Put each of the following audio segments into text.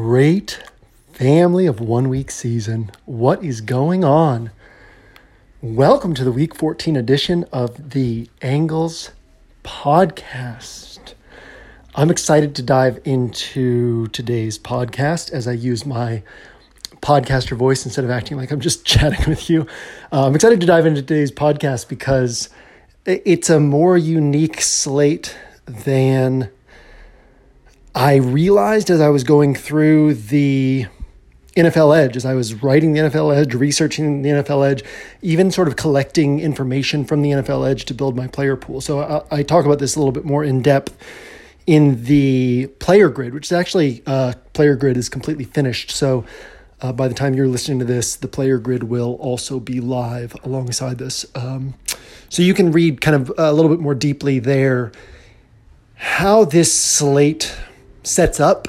great family of one week season. What is going on? Welcome to the week 14 edition of the Angles podcast. I'm excited to dive into today's podcast as I use my podcaster voice instead of acting like I'm just chatting with you. Uh, I'm excited to dive into today's podcast because it's a more unique slate than I realized as I was going through the NFL Edge, as I was writing the NFL Edge, researching the NFL Edge, even sort of collecting information from the NFL Edge to build my player pool. So I, I talk about this a little bit more in depth in the player grid, which is actually uh, player grid is completely finished. So uh, by the time you're listening to this, the player grid will also be live alongside this. Um, so you can read kind of a little bit more deeply there how this slate sets up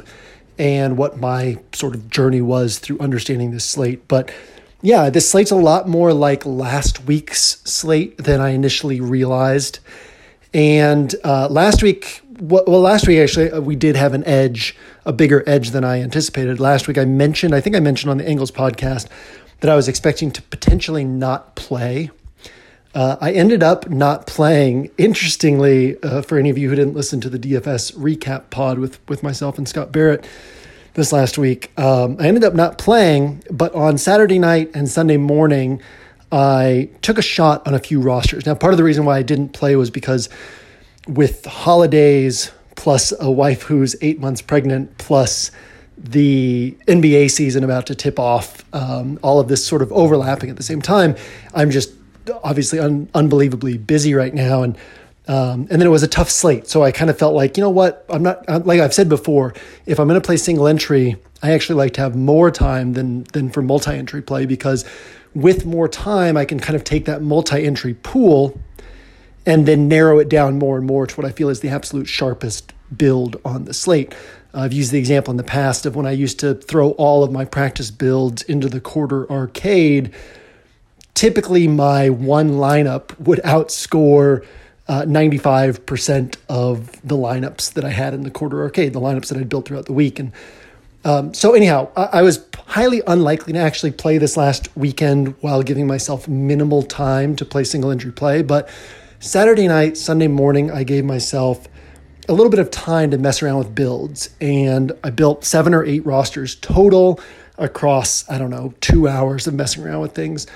and what my sort of journey was through understanding this slate. But yeah, this slate's a lot more like last week's slate than I initially realized. And uh, last week, well, last week actually, uh, we did have an edge, a bigger edge than I anticipated. Last week, I mentioned, I think I mentioned on the Angles podcast that I was expecting to potentially not play uh, I ended up not playing. Interestingly, uh, for any of you who didn't listen to the DFS recap pod with with myself and Scott Barrett this last week, um, I ended up not playing. But on Saturday night and Sunday morning, I took a shot on a few rosters. Now, part of the reason why I didn't play was because with holidays plus a wife who's eight months pregnant plus the NBA season about to tip off, um, all of this sort of overlapping at the same time, I'm just obviously un- unbelievably busy right now, and um, and then it was a tough slate. So I kind of felt like, you know what, I'm not like I've said before. If I'm going to play single entry, I actually like to have more time than than for multi entry play because with more time, I can kind of take that multi entry pool and then narrow it down more and more to what I feel is the absolute sharpest build on the slate. Uh, I've used the example in the past of when I used to throw all of my practice builds into the quarter arcade typically my one lineup would outscore uh, 95% of the lineups that I had in the quarter arcade, the lineups that I'd built throughout the week. And um, so, anyhow, I, I, was highly unlikely to actually play this last weekend while giving myself minimal time to play single entry play. But Saturday night, Sunday morning, I gave myself a little bit of time to mess around with builds. And I built seven or eight rosters total across, I don't know, two hours of messing around with things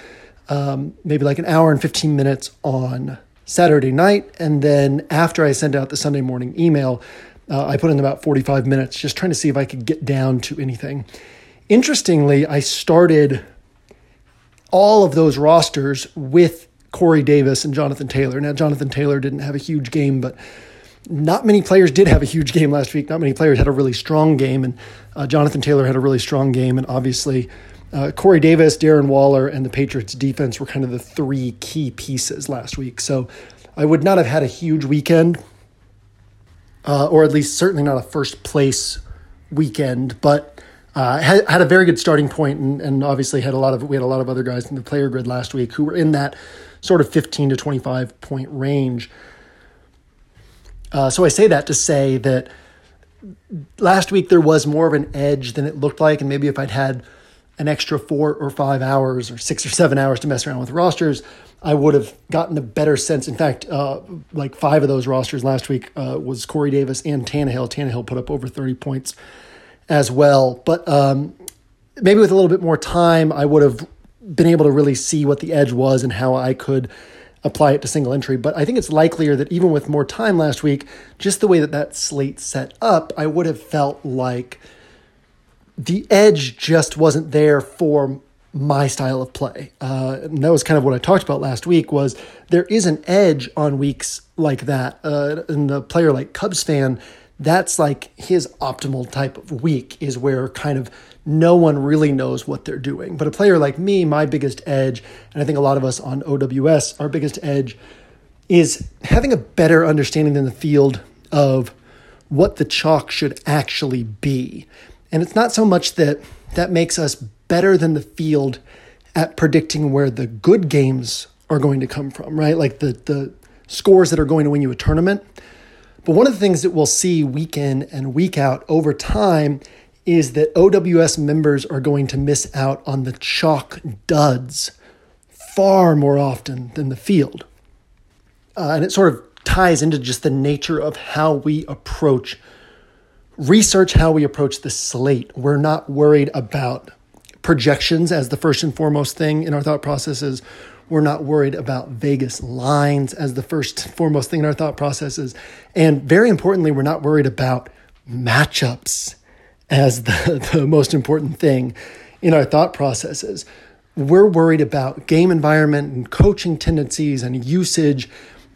um, maybe like an hour and 15 minutes on Saturday night. And then after I sent out the Sunday morning email, uh, I put in about 45 minutes just trying to see if I could get down to anything. Interestingly, I started all of those rosters with Corey Davis and Jonathan Taylor. Now, Jonathan Taylor didn't have a huge game, but not many players did have a huge game last week. Not many players had a really strong game, and uh, Jonathan Taylor had a really strong game, and obviously uh, Corey Davis, Darren Waller, and the Patriots defense were kind of the three key pieces last week. So I would not have had a huge weekend, uh, or at least certainly not a first place weekend, but uh, had, had a very good starting point and, and obviously had a lot of we had a lot of other guys in the player grid last week who were in that sort of 15 to 25 point range. Uh, so I say that to say that last week there was more of an edge than it looked like, and maybe if I'd had an extra four or five hours or six or seven hours to mess around with rosters, I would have gotten a better sense. In fact, uh, like five of those rosters last week uh, was Corey Davis and Tannehill. Tannehill put up over 30 points as well. But um, maybe with a little bit more time, I would have been able to really see what the edge was and how I could apply it to single entry. But I think it's likelier that even with more time last week, just the way that that slate set up, I would have felt like – the edge just wasn't there for my style of play. Uh, and that was kind of what I talked about last week was there is an edge on weeks like that. Uh, and the player like Cubs fan, that's like his optimal type of week is where kind of no one really knows what they're doing. But a player like me, my biggest edge, and I think a lot of us on OWS, our biggest edge is having a better understanding than the field of what the chalk should actually be. And it's not so much that that makes us better than the field at predicting where the good games are going to come from, right? Like the the scores that are going to win you a tournament. But one of the things that we'll see week in and week out over time is that OWS members are going to miss out on the chalk duds far more often than the field. Uh, and it sort of ties into just the nature of how we approach research, how we approach the slate. We're not worried about projections as the first and foremost thing in our thought processes. We're not worried about Vegas lines as the first foremost thing in our thought processes. And very importantly, we're not worried about matchups as the, the most important thing in our thought processes. We're worried about game environment and coaching tendencies and usage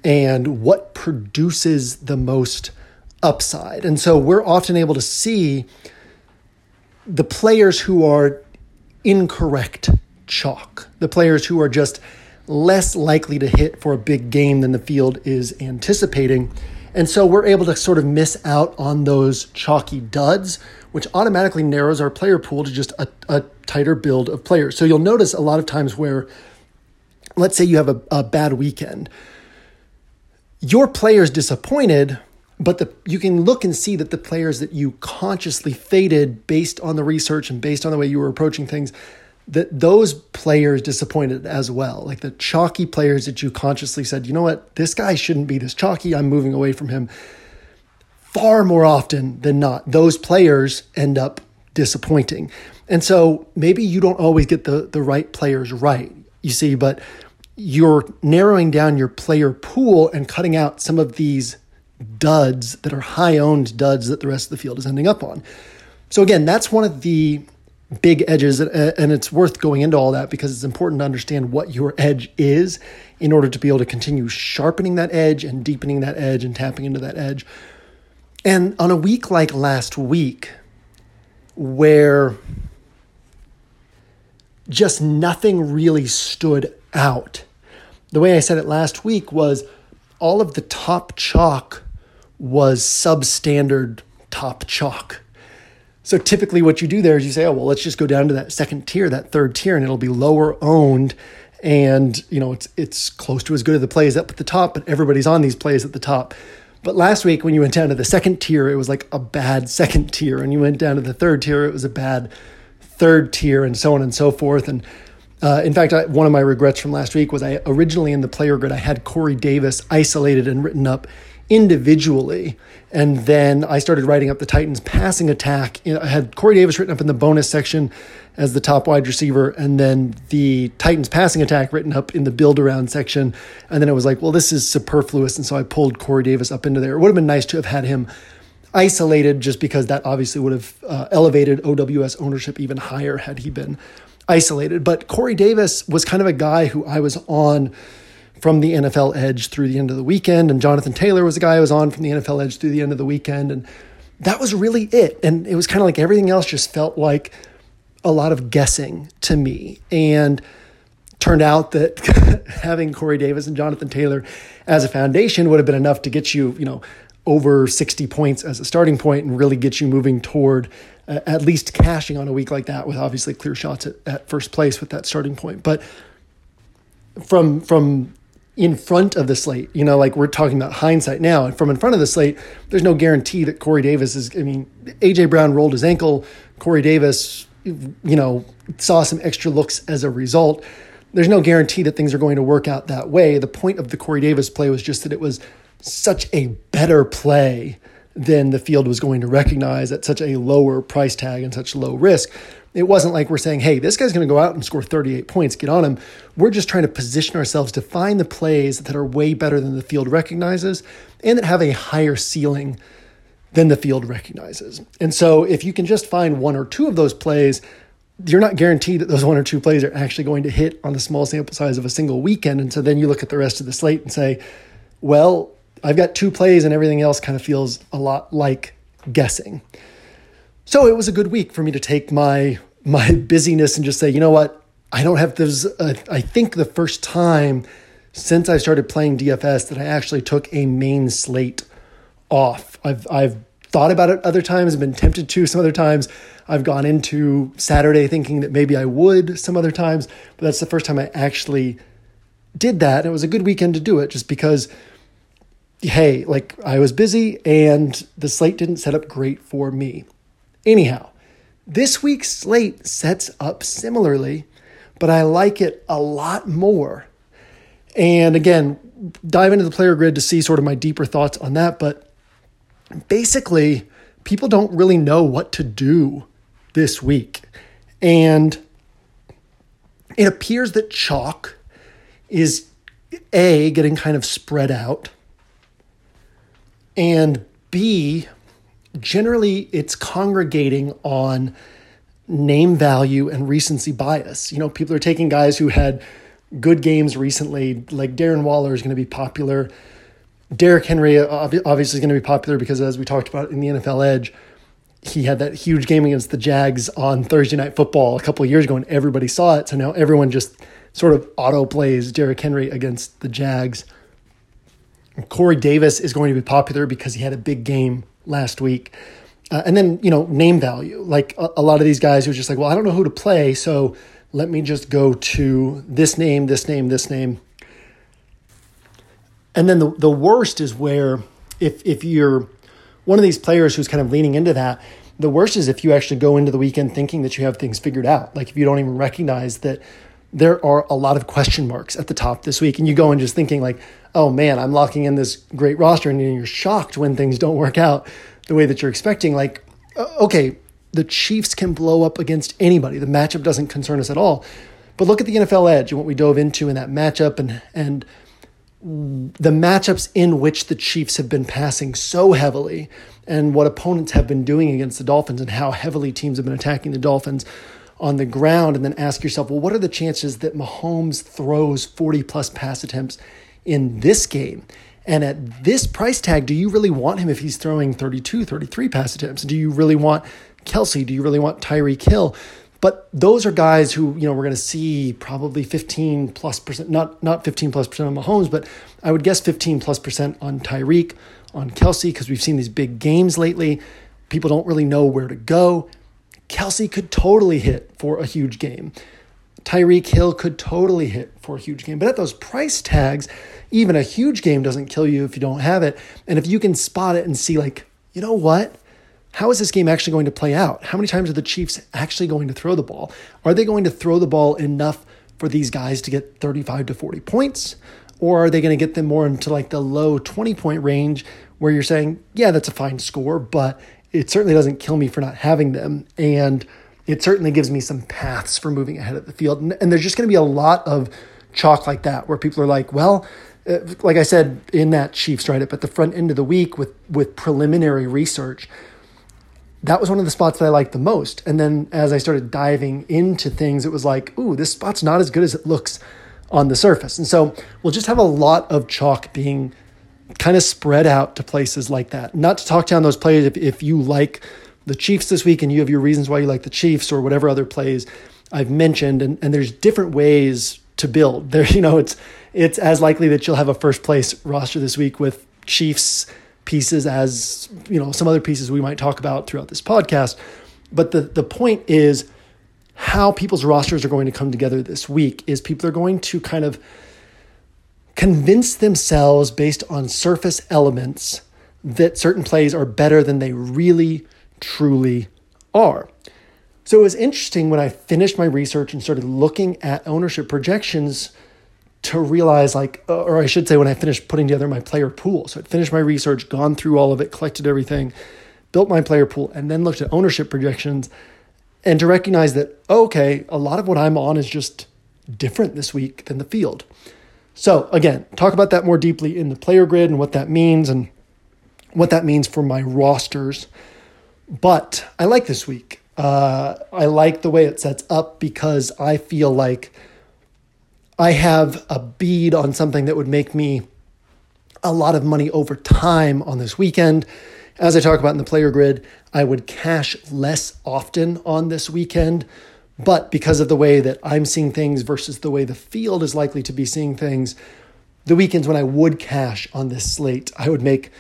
and what produces the most upside. And so we're often able to see the players who are incorrect chalk, the players who are just less likely to hit for a big game than the field is anticipating. And so we're able to sort of miss out on those chalky duds, which automatically narrows our player pool to just a, a tighter build of players. So you'll notice a lot of times where, let's say you have a, a bad weekend, your player's disappointed, but the, you can look and see that the players that you consciously faded based on the research and based on the way you were approaching things, that those players disappointed as well. Like the chalky players that you consciously said, you know what, this guy shouldn't be this chalky. I'm moving away from him. Far more often than not, those players end up disappointing. And so maybe you don't always get the, the right players right, you see, but you're narrowing down your player pool and cutting out some of these duds that are high owned duds that the rest of the field is ending up on. So, again, that's one of the big edges, uh, and it's worth going into all that because it's important to understand what your edge is in order to be able to continue sharpening that edge and deepening that edge and tapping into that edge. And on a week like last week, where just nothing really stood out, the way I said it last week was all of the top chalk was substandard top chalk. So typically, what you do there is you say, "Oh well, let's just go down to that second tier, that third tier, and it'll be lower owned, and you know it's it's close to as good as the plays up at the top, but everybody's on these plays at the top." But last week, when you went down to the second tier, it was like a bad second tier, and you went down to the third tier, it was a bad third tier, and so on and so forth. And uh, in fact, I, one of my regrets from last week was I originally in the player grid I had Corey Davis isolated and written up individually. And then I started writing up the Titans passing attack. I had Corey Davis written up in the bonus section as the top wide receiver, and then the Titans passing attack written up in the build around section. And then it was like, well, this is superfluous. And so I pulled Corey Davis up into there. It would have been nice to have had him isolated just because that obviously would have uh, elevated OWS ownership even higher had he been isolated. But Corey Davis was kind of a guy who I was on from the NFL Edge through the end of the weekend. And Jonathan Taylor was the guy I was on from the NFL Edge through the end of the weekend. And that was really it. And it was kind of like everything else just felt like a lot of guessing to me. And turned out that having Corey Davis and Jonathan Taylor as a foundation would have been enough to get you, you know, over 60 points as a starting point and really get you moving toward uh, at least cashing on a week like that with obviously clear shots at, at first place with that starting point. But from from in front of the slate. You know, like we're talking about hindsight now, and from in front of the slate, there's no guarantee that Corey Davis is. I mean, AJ Brown rolled his ankle. Corey Davis, you know, saw some extra looks as a result. There's no guarantee that things are going to work out that way. The point of the Corey Davis play was just that it was such a better play than the field was going to recognize at such a lower price tag and such low risk. It wasn't like we're saying, hey, this guy's going to go out and score 38 points, get on him. We're just trying to position ourselves to find the plays that are way better than the field recognizes and that have a higher ceiling than the field recognizes. And so if you can just find one or two of those plays, you're not guaranteed that those one or two plays are actually going to hit on the small sample size of a single weekend. And so then you look at the rest of the slate and say, well, I've got two plays and everything else kind of feels a lot like guessing. So it was a good week for me to take my my busyness and just say, you know what, I don't have this. Uh, I think the first time since I started playing DFS that I actually took a main slate off. I've I've thought about it other times, been tempted to some other times. I've gone into Saturday thinking that maybe I would some other times, but that's the first time I actually did that. And it was a good weekend to do it just because hey, like I was busy and the slate didn't set up great for me. Anyhow, This week's slate sets up similarly, but I like it a lot more. And again, dive into the player grid to see sort of my deeper thoughts on that. But basically, people don't really know what to do this week. And it appears that chalk is A, getting kind of spread out, and B, generally it's congregating on name value and recency bias. You know, people are taking guys who had good games recently, like Darren Waller is going to be popular. Derrick Henry uh, obviously is going to be popular because, as we talked about in the NFL Edge, he had that huge game against the Jags on Thursday Night Football a couple of years ago, and everybody saw it. So now everyone just sort of auto plays Derrick Henry against the Jags. Corey Davis is going to be popular because he had a big game last week. Uh, and then, you know, name value. Like a, a lot of these guys who are just like, well, I don't know who to play, so let me just go to this name, this name, this name. And then the, the worst is where if if you're one of these players who's kind of leaning into that, the worst is if you actually go into the weekend thinking that you have things figured out. Like if you don't even recognize that there are a lot of question marks at the top this week and you go in just thinking like, oh man, I'm locking in this great roster and you're shocked when things don't work out the way that you're expecting. Like, uh, okay, the Chiefs can blow up against anybody. The matchup doesn't concern us at all. But look at the NFL edge and what we dove into in that matchup and and the matchups in which the Chiefs have been passing so heavily and what opponents have been doing against the Dolphins and how heavily teams have been attacking the Dolphins on the ground and then ask yourself, well, what are the chances that Mahomes throws 40 plus pass attempts in this game? And at this price tag, do you really want him if he's throwing 32, 33 pass attempts? Do you really want Kelce? Do you really want Tyreek Hill? But those are guys who, you know, we're going to see probably 15 plus percent, not, not 15 plus percent on Mahomes, but I would guess 15 plus percent on Tyreek, on Kelce, because we've seen these big games lately. People don't really know where to go. Kelce could totally hit for a huge game. Tyreek Hill could totally hit for a huge game. But at those price tags, even a huge game doesn't kill you if you don't have it. And if you can spot it and see, like, you know what? How is this game actually going to play out? How many times are the Chiefs actually going to throw the ball? Are they going to throw the ball enough for these guys to get 35 to 40 points? Or are they going to get them more into like the low 20 point range where you're saying, yeah, that's a fine score, but it certainly doesn't kill me for not having them. And it certainly gives me some paths for moving ahead of the field. And, and there's just going to be a lot of chalk like that where people are like, well, uh, like I said in that Chiefs write up at the front end of the week with with preliminary research, that was one of the spots that I liked the most. And then as I started diving into things, it was like, ooh, this spot's not as good as it looks on the surface. And so we'll just have a lot of chalk being kind of spread out to places like that. Not to talk down those plays if, if you like the Chiefs this week and you have your reasons why you like the Chiefs or whatever other plays I've mentioned, and, and there's different ways to build. There, you know, it's it's as likely that you'll have a first place roster this week with Chiefs pieces as you know some other pieces we might talk about throughout this podcast. But the the point is how people's rosters are going to come together this week is people are going to kind of convince themselves based on surface elements that certain plays are better than they really truly are. So it was interesting when I finished my research and started looking at ownership projections to realize, like, or I should say, when I finished putting together my player pool. So I'd finished my research, gone through all of it, collected everything, built my player pool, and then looked at ownership projections and to recognize that, okay, a lot of what I'm on is just different this week than the field. So again, talk about that more deeply in the player grid and what that means and what that means for my rosters but I like this week. Uh, I like the way it sets up because I feel like I have a bead on something that would make me a lot of money over time on this weekend. As I talk about in the player grid, I would cash less often on this weekend. But because of the way that I'm seeing things versus the way the field is likely to be seeing things, the weekends when I would cash on this slate, I would make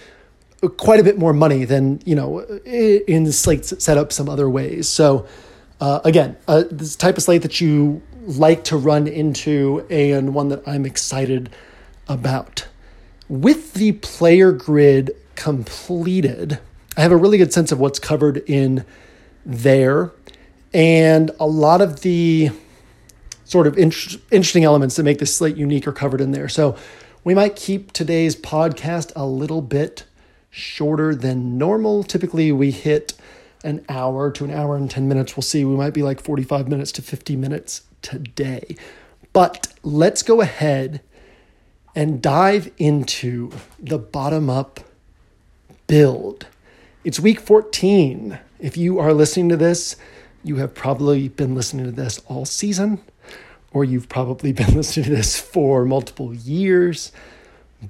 quite a bit more money than you know in the slate set up some other ways. So uh, again, uh, this type of slate that you like to run into and one that I'm excited about. With the player grid completed, I have a really good sense of what's covered in there. And a lot of the sort of in- interesting elements that make this slate unique are covered in there. So we might keep today's podcast a little bit shorter than normal. Typically, we hit an hour to an hour and 10 minutes. We'll see. We might be like 45 minutes to 50 minutes today. But let's go ahead and dive into the bottom up build. It's week 14. If you are listening to this, you have probably been listening to this all season, or you've probably been listening to this for multiple years.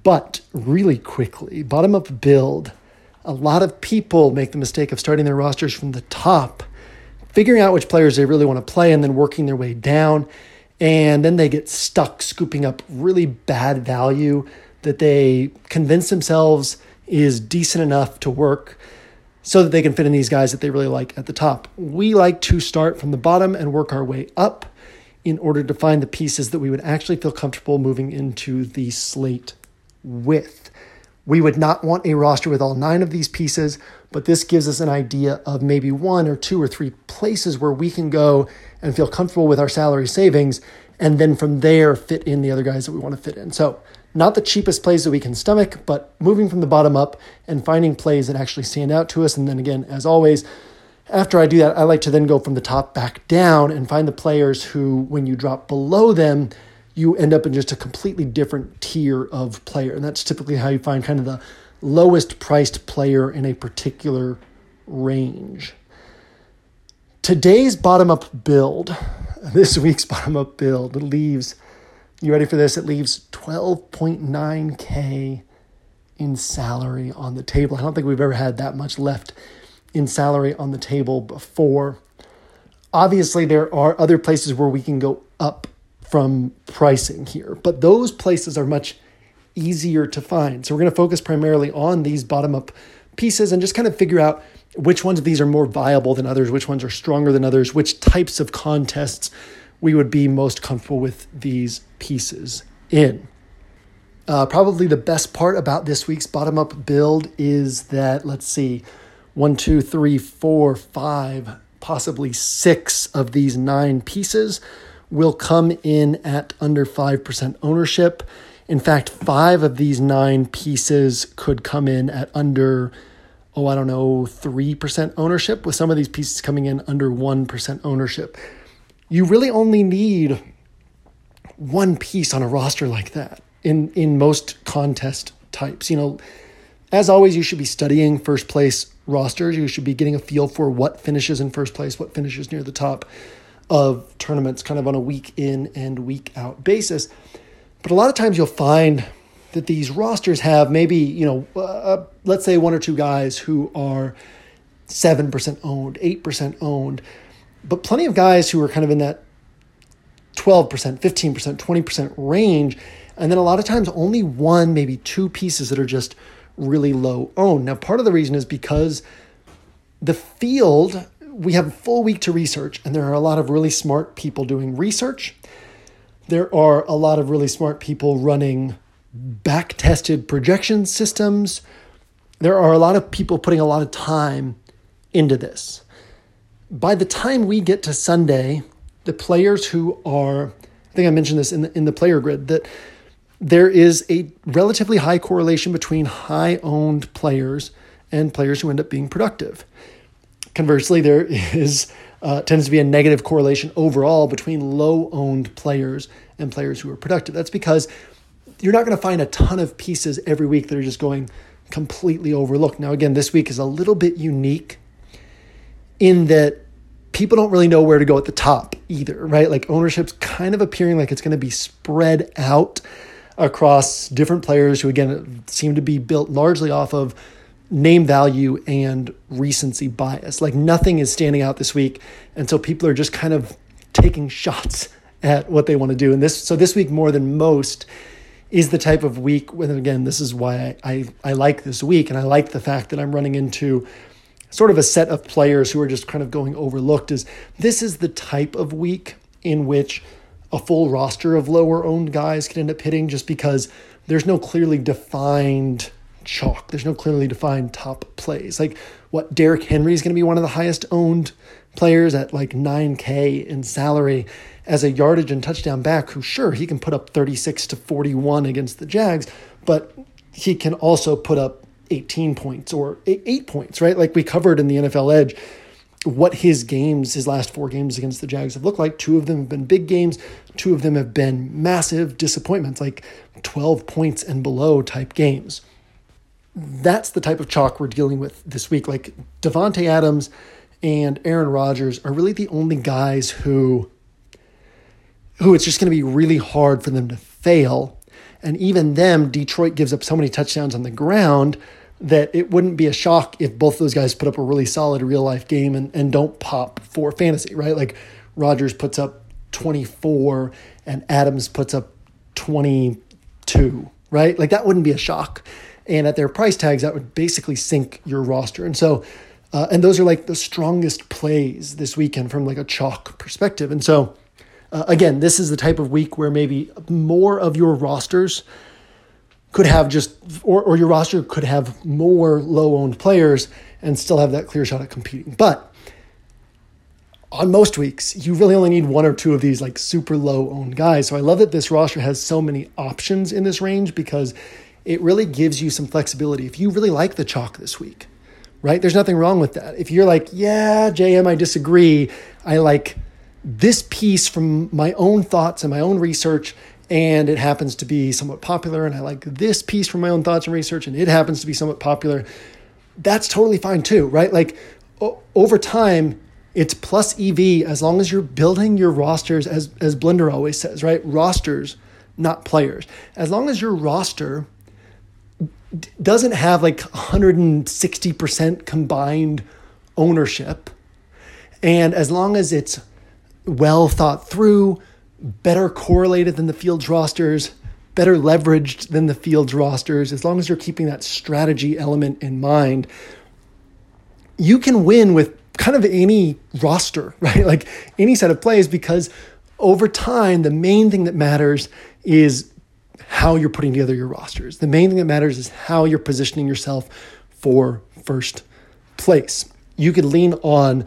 But really quickly, bottom up build. A lot of people make the mistake of starting their rosters from the top, figuring out which players they really want to play, and then working their way down. And then they get stuck scooping up really bad value that they convince themselves is decent enough to work so that they can fit in these guys that they really like at the top. We like to start from the bottom and work our way up in order to find the pieces that we would actually feel comfortable moving into the slate with. We would not want a roster with all nine of these pieces, but this gives us an idea of maybe one or two or three places where we can go and feel comfortable with our salary savings, and then from there fit in the other guys that we want to fit in. So, not the cheapest plays that we can stomach, but moving from the bottom up and finding plays that actually stand out to us. And then again, as always, after I do that, I like to then go from the top back down and find the players who, when you drop below them, you end up in just a completely different tier of player. And that's typically how you find kind of the lowest priced player in a particular range. Today's bottom up build, this week's bottom up build leaves, you ready for this? It leaves 12.9K in salary on the table. I don't think we've ever had that much left in salary on the table before. Obviously, there are other places where we can go up from pricing here, but those places are much easier to find. So we're going to focus primarily on these bottom up pieces and just kind of figure out which ones of these are more viable than others, which ones are stronger than others, which types of contests we would be most comfortable with these pieces in. Uh, probably the best part about this week's bottom up build is that, let's see, one, two, three, four, five, possibly six of these nine pieces will come in at under 5% ownership. In fact, five of these nine pieces could come in at under, oh, I don't know, 3% ownership, with some of these pieces coming in under 1% ownership. You really only need one piece on a roster like that in, in most contest types. You know, as always, you should be studying first place rosters. You should be getting a feel for what finishes in first place, what finishes near the top of tournaments kind of on a week in and week out basis. But a lot of times you'll find that these rosters have maybe, you know, uh, uh let's say one or two guys who are 7% owned, 8% owned, but plenty of guys who are kind of in that 12%, 15%, 20% range. And then a lot of times only one, maybe two pieces that are just really low owned. Now, part of the reason is because the field we have a full week to research, and there are a lot of really smart people doing research. There are a lot of really smart people running back tested projection systems. There are a lot of people putting a lot of time into this. By the time we get to Sunday, the players who are, I think I mentioned this in the, in the player grid, that there is a relatively high correlation between high owned players and players who end up being productive. Conversely, there is uh, tends to be a negative correlation overall between low owned players and players who are productive. That's because you're not going to find a ton of pieces every week that are just going completely overlooked. Now, again, this week is a little bit unique in that people don't really know where to go at the top either, right? Like ownership's kind of appearing like it's going to be spread out across different players who, again, seem to be built largely off of name value and recency bias. Like nothing is standing out this week. And so people are just kind of taking shots at what they want to do. And this, so this week more than most is the type of week when, again, this is why I, I, I like this week. And I like the fact that I'm running into sort of a set of players who are just kind of going overlooked is this is the type of week in which a full roster of lower owned guys can end up hitting just because there's no clearly defined chalk. There's no clearly defined top plays. Like what Derrick Henry is going to be one of the highest owned players at like 9K in salary as a yardage and touchdown back who, sure, he can put up 36 to 41 against the Jags, but he can also put up 18 points or eight points, right? Like we covered in the NFL Edge what his games, his last four games against the Jags have looked like. Two of them have been big games, two of them have been massive disappointments, like 12 points and below type games. That's the type of chalk we're dealing with this week. Like Davante Adams and Aaron Rodgers are really the only guys who who it's just going to be really hard for them to fail. And even them, Detroit gives up so many touchdowns on the ground that it wouldn't be a shock if both those guys put up a really solid real life game and, and don't pop for fantasy, right? Like Rodgers puts up 24 and Adams puts up 22, right? Like that wouldn't be a shock. And at their price tags, that would basically sink your roster. And so, uh, and those are like the strongest plays this weekend from like a chalk perspective. And so, uh, again, this is the type of week where maybe more of your rosters could have just, or, or your roster could have more low owned players and still have that clear shot at competing. But on most weeks, you really only need one or two of these like super low owned guys. So I love that this roster has so many options in this range because it really gives you some flexibility. If you really like the chalk this week, right? There's nothing wrong with that. If you're like, yeah, JM, I disagree. I like this piece from my own thoughts and my own research and it happens to be somewhat popular and I like this piece from my own thoughts and research and it happens to be somewhat popular, that's totally fine too, right? Like o- over time, it's plus EV as long as you're building your rosters as as Blender always says, right? Rosters, not players. As long as your roster d- doesn't have like 160% combined ownership and as long as it's well thought through, better correlated than the field's rosters, better leveraged than the field's rosters, as long as you're keeping that strategy element in mind, you can win with kind of any roster, right? Like any set of plays, because over time, the main thing that matters is how you're putting together your rosters. The main thing that matters is how you're positioning yourself for first place. You could lean on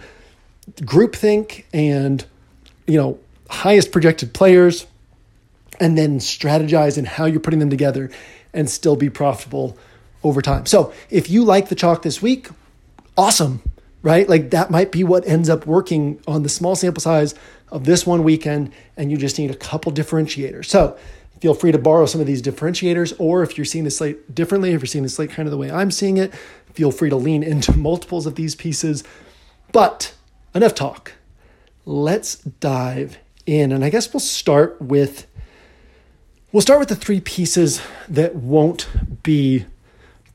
groupthink and, you know, highest projected players and then strategize in how you're putting them together and still be profitable over time. So if you like the chalk this week, awesome, right? Like that might be what ends up working on the small sample size of this one weekend, and you just need a couple differentiators. So feel free to borrow some of these differentiators, or if you're seeing the slate differently, if you're seeing the slate kind of the way I'm seeing it, feel free to lean into multiples of these pieces. But enough talk. Let's dive in. And I guess we'll start with we'll start with the three pieces that won't be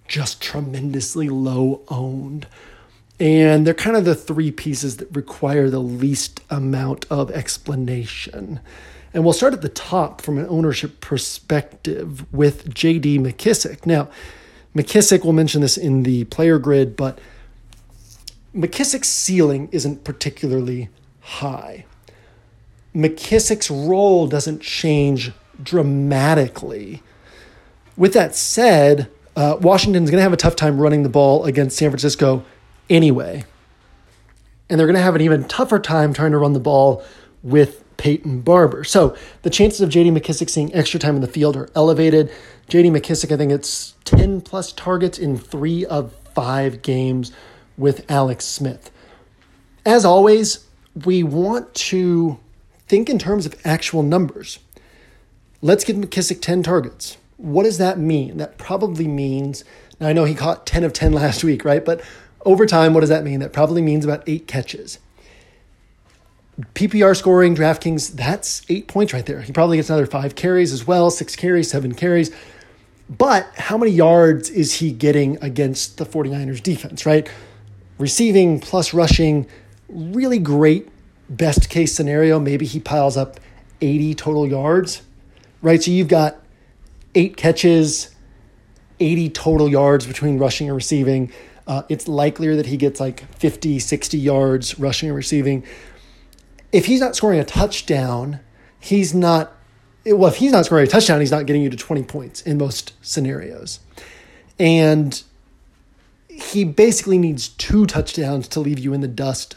just tremendously low owned. And they're kind of the three pieces that require the least amount of explanation. And we'll start at the top from an ownership perspective with JD McKissic. Now, McKissic we'll mention this in the player grid, but McKissic's ceiling isn't particularly high. McKissic's role doesn't change dramatically. With that said, uh, Washington's going to have a tough time running the ball against San Francisco anyway. And they're going to have an even tougher time trying to run the ball with Peyton Barber. So the chances of JD McKissic seeing extra time in the field are elevated. JD McKissic, I think it's 10 plus targets in three of five games with Alex Smith. As always, we want to think in terms of actual numbers. Let's give McKissic 10 targets. What does that mean? That probably means, now I know he caught 10 of 10 last week, right? But over time, what does that mean? That probably means about eight catches. PPR scoring, DraftKings, that's eight points right there. He probably gets another five carries as well, six carries, seven carries. But how many yards is he getting against the 49ers defense, right? Receiving plus rushing, really great best case scenario, maybe he piles up 80 total yards, right? So you've got eight catches, 80 total yards between rushing and receiving. Uh, it's likelier that he gets like 50, 60 yards rushing and receiving. If he's not scoring a touchdown, he's not, well, if he's not scoring a touchdown, he's not getting you to 20 points in most scenarios. And he basically needs two touchdowns to leave you in the dust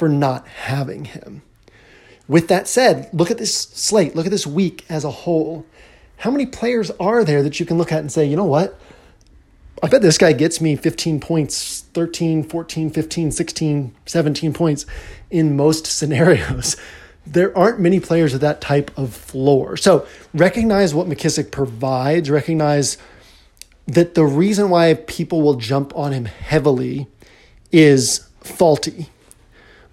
for not having him. With that said, look at this slate, look at this week as a whole. How many players are there that you can look at and say, you know what? I bet this guy gets me 15 points, 13, 14, 15, 16, 17 points in most scenarios. There aren't many players with that type of floor. So recognize what McKissic provides, recognize that the reason why people will jump on him heavily is faulty.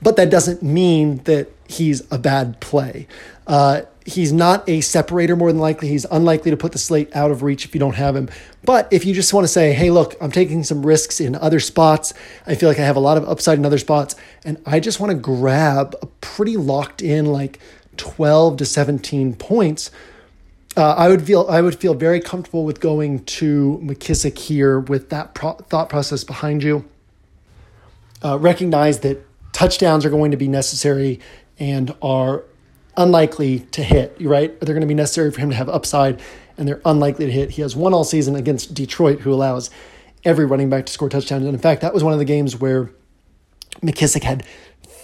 But that doesn't mean that he's a bad play. Uh, he's not a separator more than likely. He's unlikely to put the slate out of reach if you don't have him. But if you just want to say, hey, look, I'm taking some risks in other spots, I feel like I have a lot of upside in other spots, and I just want to grab a pretty locked in, like 12 to 17 points. Uh, I would feel I would feel very comfortable with going to McKissic here with that pro- thought process behind you. Uh, recognize that touchdowns are going to be necessary and are unlikely to hit, right? They're going to be necessary for him to have upside, and they're unlikely to hit. He has one all season against Detroit, who allows every running back to score touchdowns. And in fact, that was one of the games where McKissic had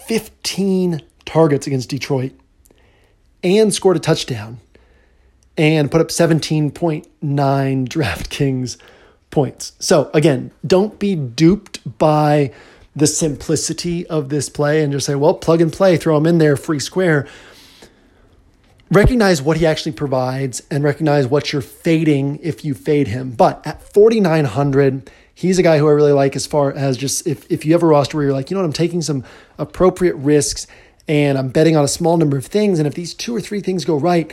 15 targets against Detroit and scored a touchdown and put up 17.9 DraftKings points. So again, don't be duped by the simplicity of this play and just say, well, plug and play, throw him in there, free square. Recognize what he actually provides and recognize what you're fading if you fade him. But at 4,900, he's a guy who I really like as far as just if, if you have a roster where you're like, you know what, I'm taking some appropriate risks and I'm betting on a small number of things. And if these two or three things go right,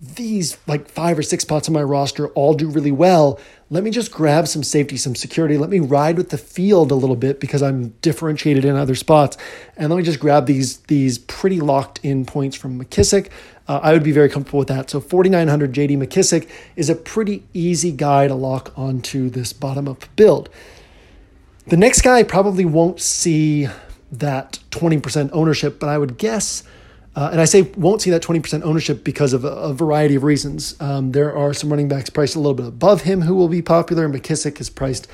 these like five or six spots on my roster all do really well. Let me just grab some safety, some security. Let me ride with the field a little bit because I'm differentiated in other spots. And let me just grab these these pretty locked in points from McKissic. Uh, I would be very comfortable with that. So 4,900 JD McKissic is a pretty easy guy to lock onto this bottom up build. The next guy probably won't see that 20% ownership, but I would guess uh, and I say won't see that 20% ownership because of a, a variety of reasons. Um, there are some running backs priced a little bit above him who will be popular, and McKissic is priced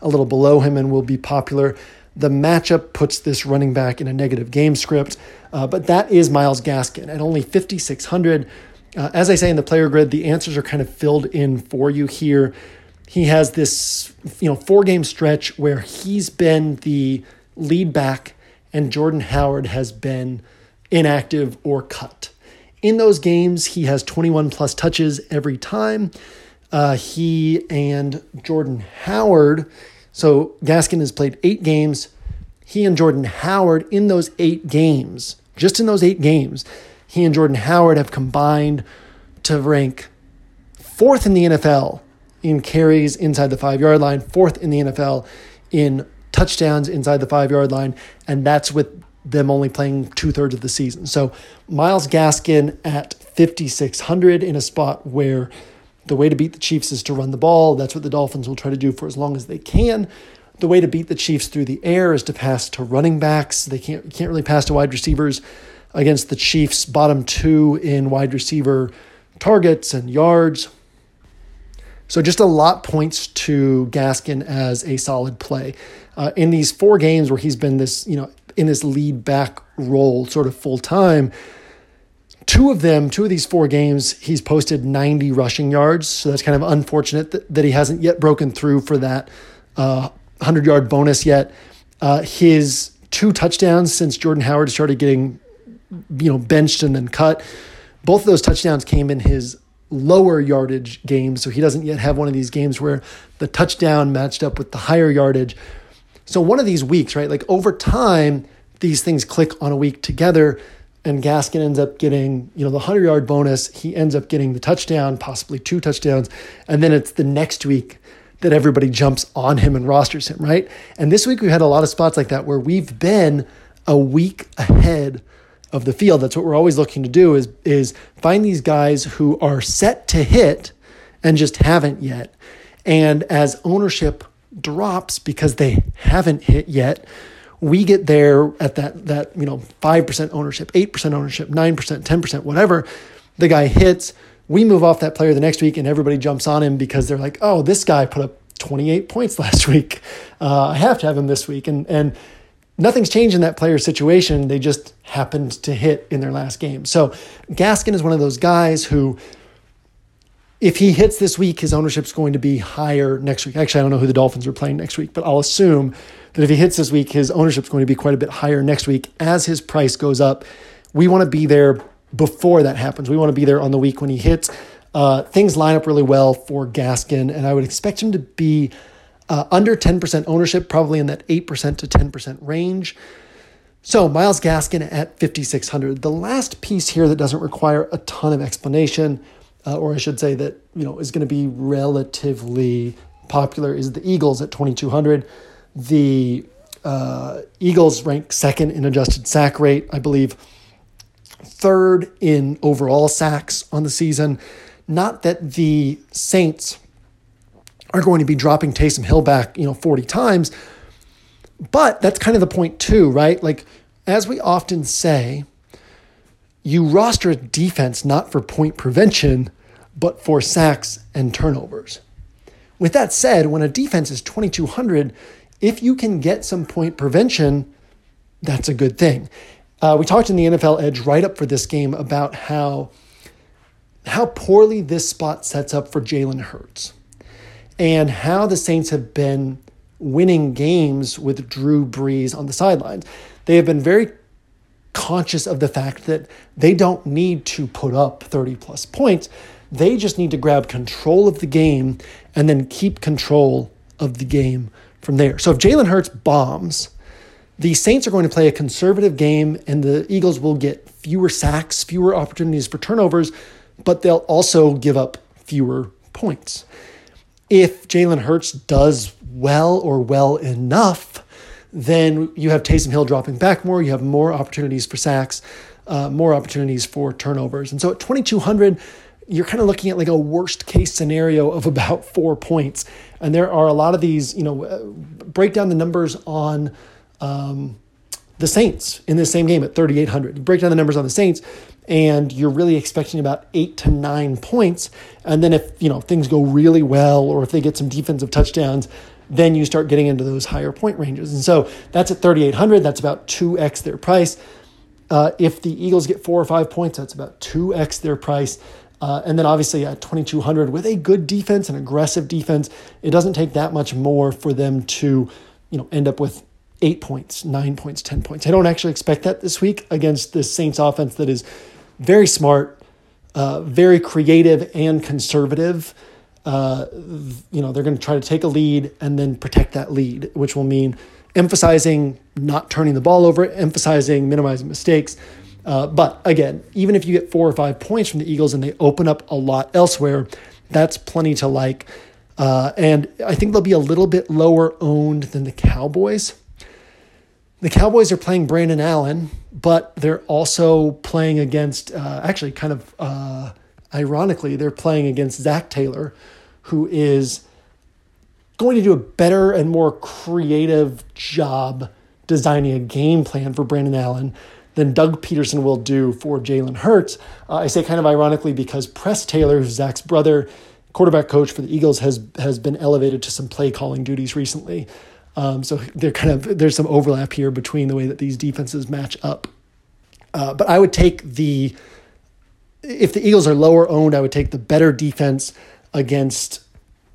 a little below him and will be popular. The matchup puts this running back in a negative game script, uh, but that is Myles Gaskin at only 5,600. Uh, as I say in the player grid, the answers are kind of filled in for you here. He has this, you know, four game stretch where he's been the lead back, and Jordan Howard has been inactive, or cut. In those games, he has 21 plus touches every time. Uh, he and Jordan Howard, so Gaskin has played eight games. He and Jordan Howard, in those eight games, just in those eight games, he and Jordan Howard have combined to rank fourth in the NFL in carries inside the five yard line, fourth in the NFL in touchdowns inside the five yard line, and that's with them only playing two thirds of the season. So Myles Gaskin at 5,600 in a spot where the way to beat the Chiefs is to run the ball. That's what the Dolphins will try to do for as long as they can. The way to beat the Chiefs through the air is to pass to running backs. They can't can't really pass to wide receivers against the Chiefs, bottom two in wide receiver targets and yards. So just a lot points to Gaskin as a solid play. Uh, in these four games where he's been this, you know, in this lead back role sort of full time. Two of them, two of these four games, he's posted 90 rushing yards. So that's kind of unfortunate that, that he hasn't yet broken through for that uh, 100 yard bonus yet. Uh, his two touchdowns since Jordan Howard started getting, you know, benched and then cut, both of those touchdowns came in his lower yardage games. So he doesn't yet have one of these games where the touchdown matched up with the higher yardage so one of these weeks, right? Like over time, these things click on a week together and Gaskin ends up getting, you know, the 100 yard bonus. He ends up getting the touchdown, possibly two touchdowns. And then it's the next week that everybody jumps on him and rosters him, right? And this week we've had a lot of spots like that where we've been a week ahead of the field. That's what we're always looking to do is, is find these guys who are set to hit and just haven't yet. And as ownership drops because they haven't hit yet, we get there at that that you know 5% ownership, 8% ownership, 9%, 10%, whatever. The guy hits, we move off that player the next week and everybody jumps on him because they're like, "Oh, this guy put up 28 points last week. Uh, I have to have him this week. And, and nothing's changed in that player's situation. They just happened to hit in their last game. So Gaskin is one of those guys who, if he hits this week, his ownership's going to be higher next week. Actually, I don't know who the Dolphins are playing next week, but I'll assume that if he hits this week, his ownership's going to be quite a bit higher next week as his price goes up. We want to be there before that happens. We want to be there on the week when he hits. Uh, things line up really well for Gaskin, and I would expect him to be uh, under 10% ownership, probably in that 8% to 10% range. So Myles Gaskin at 5,600. The last piece here that doesn't require a ton of explanation, uh, or I should say that you know is going to be relatively popular, is the Eagles at 2,200. The uh, Eagles rank second in adjusted sack rate, I believe, third in overall sacks on the season. Not that the Saints are going to be dropping Taysom Hill back, you know, 40 times, but that's kind of the point too, right? Like, as we often say, you roster a defense not for point prevention, but for sacks and turnovers. With that said, when a defense is 2,200, if you can get some point prevention, that's a good thing. Uh, we talked in the NFL Edge write up for this game about how how poorly this spot sets up for Jalen Hurts and how the Saints have been winning games with Drew Brees on the sidelines. They have been very conscious of the fact that they don't need to put up 30 plus points. They just need to grab control of the game and then keep control of the game from there. So if Jalen Hurts bombs, the Saints are going to play a conservative game and the Eagles will get fewer sacks, fewer opportunities for turnovers, but they'll also give up fewer points. If Jalen Hurts does well or well enough, then you have Taysom Hill dropping back more. You have more opportunities for sacks, uh, more opportunities for turnovers. And so at 2,200, you're kind of looking at like a worst case scenario of about four points. And there are a lot of these, you know, uh, break down the numbers on um, the Saints in this same game at 3,800. You break down the numbers on the Saints, and you're really expecting about eight to nine points. And then if you know things go really well, or if they get some defensive touchdowns, then you start getting into those higher point ranges. And so that's at 3,800. That's about 2x their price. Uh, if the Eagles get four or five points, that's about 2x their price. Uh, and then obviously at 2,200 with a good defense, an aggressive defense, it doesn't take that much more for them to, you know, end up with eight points, nine points, 10 points. I don't actually expect that this week against the Saints offense that is very smart, uh, very creative, and conservative. Uh, you know, they're going to try to take a lead and then protect that lead, which will mean emphasizing not turning the ball over, emphasizing minimizing mistakes. Uh, but again, even if you get four or five points from the Eagles and they open up a lot elsewhere, that's plenty to like. Uh, and I think they'll be a little bit lower owned than the Cowboys. The Cowboys are playing Brandon Allen, but they're also playing against, uh, actually, kind of uh, ironically, they're playing against Zac Taylor, who is going to do a better and more creative job designing a game plan for Brandon Allen than Doug Pederson will do for Jalen Hurts. Uh, I say kind of ironically because Press Taylor, who's Zac's brother, quarterback coach for the Eagles, has has been elevated to some play calling duties recently. Um, so they're kind of there's some overlap here between the way that these defenses match up. Uh, but I would take the if the Eagles are lower owned, I would take the better defense against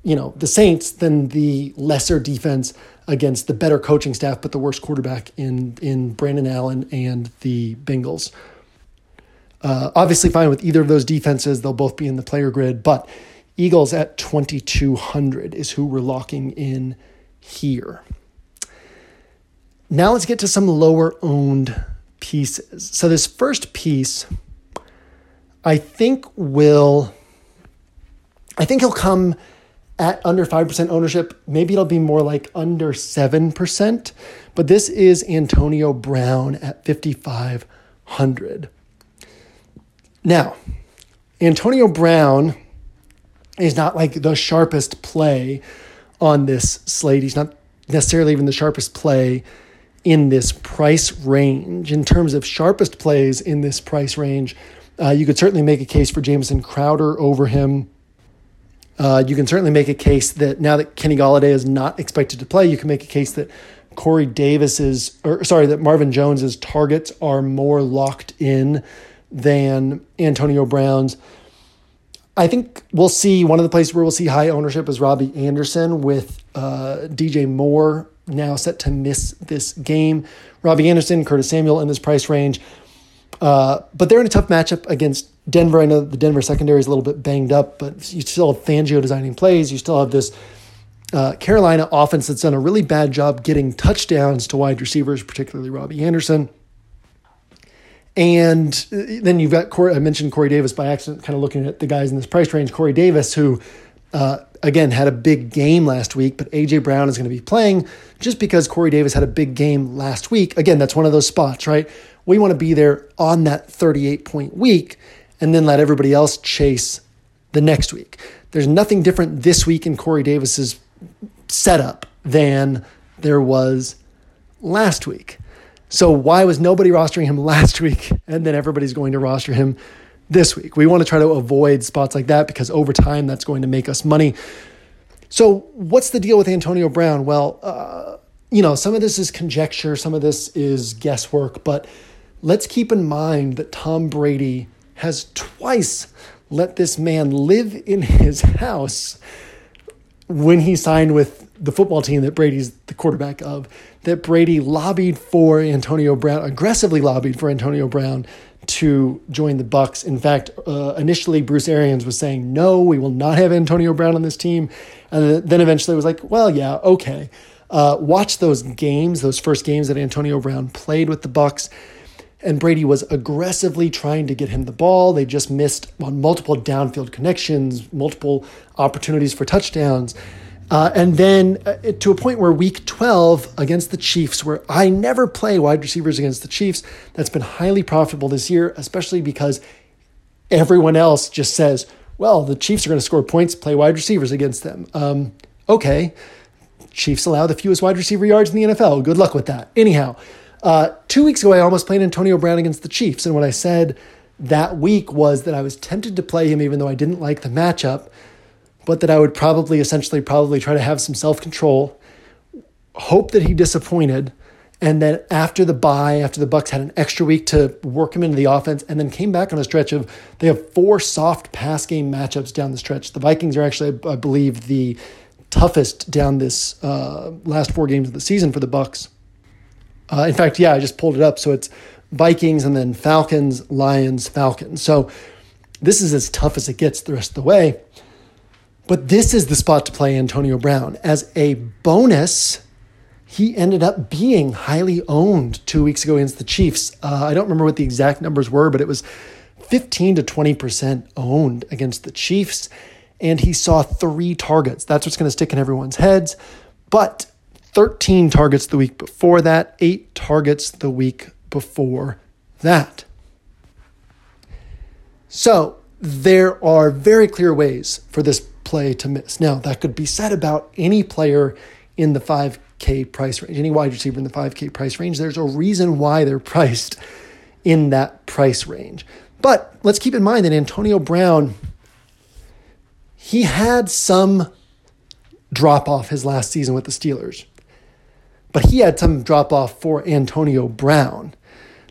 you know the Saints than the lesser defense against the better coaching staff, but the worst quarterback in in Brandon Allen and the Bengals. Uh, obviously, fine with either of those defenses; they'll both be in the player grid. But Eagles at twenty two hundred is who we're locking in here. Now let's get to some lower owned pieces. So this first piece, I think will, I think he'll come at under 5% ownership. Maybe it'll be more like under 7%, but this is Antonio Brown at 5,500. Now, Antonio Brown is not like the sharpest play on this slate. He's not necessarily even the sharpest play in this price range. In terms of sharpest plays in this price range, uh, you could certainly make a case for Jamison Crowder over him. Uh, you can certainly make a case that now that Kenny Golladay is not expected to play, you can make a case that Corey Davis's, or sorry, that Marvin Jones's targets are more locked in than Antonio Brown's. I think we'll see one of the places where we'll see high ownership is Robbie Anderson with uh, DJ Moore now set to miss this game. Robbie Anderson, Curtis Samuel in this price range. Uh, but they're in a tough matchup against Denver. I know the Denver secondary is a little bit banged up, but you still have Fangio designing plays. You still have this uh, Carolina offense that's done a really bad job getting touchdowns to wide receivers, particularly Robbie Anderson. And then you've got Corey, I mentioned Corey Davis by accident, kind of looking at the guys in this price range. Corey Davis, who uh, again had a big game last week, but AJ Brown is going to be playing just because Corey Davis had a big game last week. Again, that's one of those spots, right? We want to be there on that 38 point week and then let everybody else chase the next week. There's nothing different this week in Corey Davis's setup than there was last week. So why was nobody rostering him last week and then everybody's going to roster him this week? We want to try to avoid spots like that because over time that's going to make us money. So what's the deal with Antonio Brown? Well, uh, you know, some of this is conjecture, some of this is guesswork, but let's keep in mind that Tom Brady has twice let this man live in his house when he signed with the football team that Brady's the quarterback of, that Brady lobbied for Antonio Brown, aggressively lobbied for Antonio Brown to join the Bucs. In fact, uh, initially Bruce Arians was saying, "No, we will not have Antonio Brown on this team," and then eventually was like, "Well, yeah, okay." Uh, watch those games, those first games that Antonio Brown played with the Bucs and Brady was aggressively trying to get him the ball. They just missed on multiple downfield connections, multiple opportunities for touchdowns. Uh, and then uh, to a point where week 12 against the Chiefs, where I never play wide receivers against the Chiefs, that's been highly profitable this year, especially because everyone else just says, well, the Chiefs are going to score points, play wide receivers against them. Um, okay. Chiefs allow the fewest wide receiver yards in the NFL. Good luck with that. Anyhow, uh, two weeks ago, I almost played Antonio Brown against the Chiefs. And what I said that week was that I was tempted to play him even though I didn't like the matchup, but that I would probably, essentially, probably try to have some self control, hope that he disappointed. And then after the bye, after the Bucs had an extra week to work him into the offense, and then came back on a stretch of they have four soft pass game matchups down the stretch. The Vikings are actually, I believe, the toughest down this uh, last four games of the season for the Bucs. Uh, in fact, yeah, I just pulled it up. So it's Vikings and then Falcons, Lions, Falcons. So this is as tough as it gets the rest of the way. But this is the spot to play Antonio Brown. As a bonus, he ended up being highly owned two weeks ago against the Chiefs. Uh, I don't remember what the exact numbers were, but it was 15 to 20% owned against the Chiefs. And he saw three targets. That's what's going to stick in everyone's heads. But 13 targets the week before that, eight targets the week before that. So there are very clear ways for this play to miss. Now, that could be said about any player in the 5K price range, any wide receiver in the 5K price range. There's a reason why they're priced in that price range. But let's keep in mind that Antonio Brown, he had some drop off his last season with the Steelers but he had some drop off for Antonio Brown.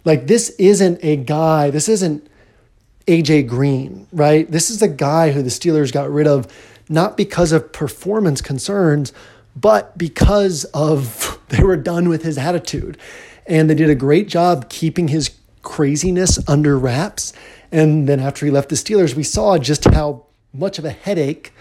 Like, this isn't a guy, this isn't AJ Green, right? This is a guy who the Steelers got rid of not because of performance concerns, but because of they were done with his attitude. And they did a great job keeping his craziness under wraps. And then after he left the Steelers, we saw just how much of a headache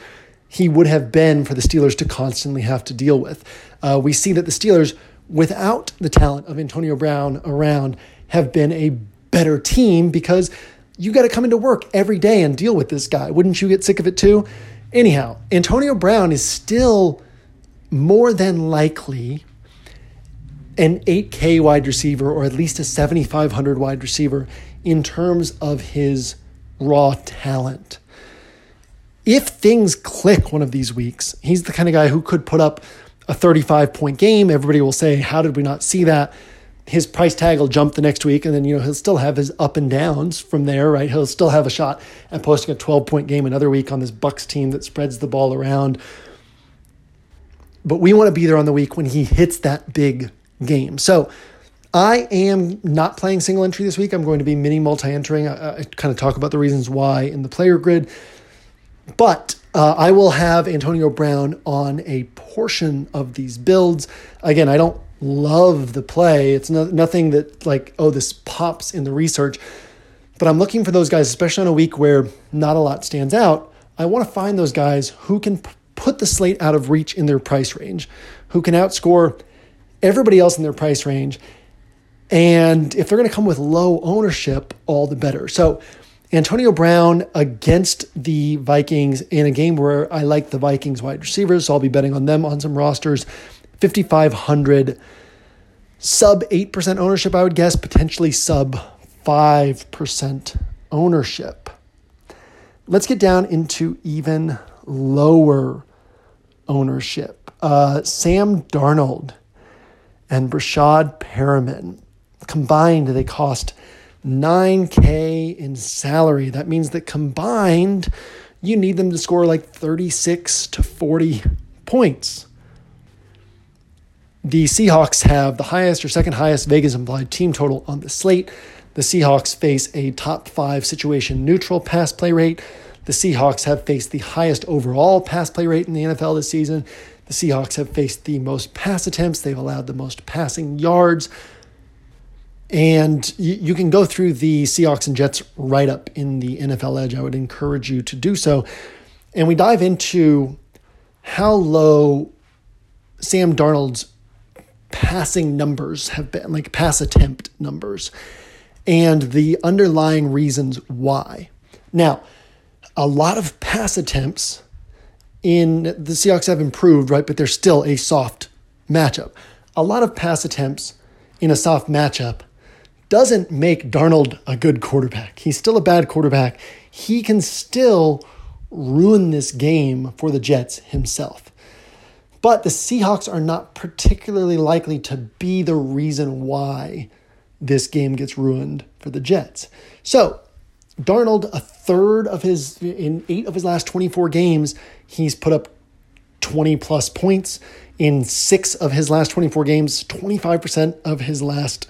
he would have been for the Steelers to constantly have to deal with. Uh, we see that the Steelers, without the talent of Antonio Brown around, have been a better team because you got to come into work every day and deal with this guy. Wouldn't you get sick of it too? Anyhow, Antonio Brown is still more than likely an 8K wide receiver or at least a 7,500 wide receiver in terms of his raw talent if things click one of these weeks, he's the kind of guy who could put up a 35 point game. Everybody will say, How did we not see that? his price tag will jump the next week, and then you know he'll still have his up and downs from there, right? He'll still have a shot at posting a 12 point game another week on this Bucs team that spreads the ball around. But we want to be there on the week when he hits that big game. So I am not playing single entry this week. I'm going to be mini multi entering. I, I kind of talk about the reasons why in the player grid. But uh, I will have Antonio Brown on a portion of these builds. Again, I don't love the play. It's no, nothing that like, oh, this pops in the research. But I'm looking for those guys, especially on a week where not a lot stands out. I want to find those guys who can p- put the slate out of reach in their price range, who can outscore everybody else in their price range. And if they're going to come with low ownership, all the better. So, Antonio Brown against the Vikings in a game where I like the Vikings wide receivers, so I'll be betting on them on some rosters. 5,500, sub 8% ownership, I would guess, potentially sub 5% ownership. Let's get down into even lower ownership. Uh, Sam Darnold and Breshad Perriman combined, they cost 9K in salary. That means that combined, you need them to score like 36 to 40 points. The Seahawks have the highest or second highest Vegas implied team total on the slate. The Seahawks face a top five situation neutral pass play rate. The Seahawks have faced the highest overall pass play rate in the NFL this season. The Seahawks have faced the most pass attempts. They've allowed the most passing yards. And you, can go through the Seahawks and Jets write up in the NFL Edge. I would encourage you to do so. And we dive into how low Sam Darnold's passing numbers have been, like pass attempt numbers, and the underlying reasons why. Now, a lot of pass attempts in the Seahawks have improved, right? But they're still a soft matchup. A lot of pass attempts in a soft matchup doesn't make Darnold a good quarterback. He's still a bad quarterback. He can still ruin this game for the Jets himself. But the Seahawks are not particularly likely to be the reason why this game gets ruined for the Jets. So, Darnold, a third of his, in eight of his last 24 games, he's put up 20 plus points. In six of his last 24 games, 25% of his last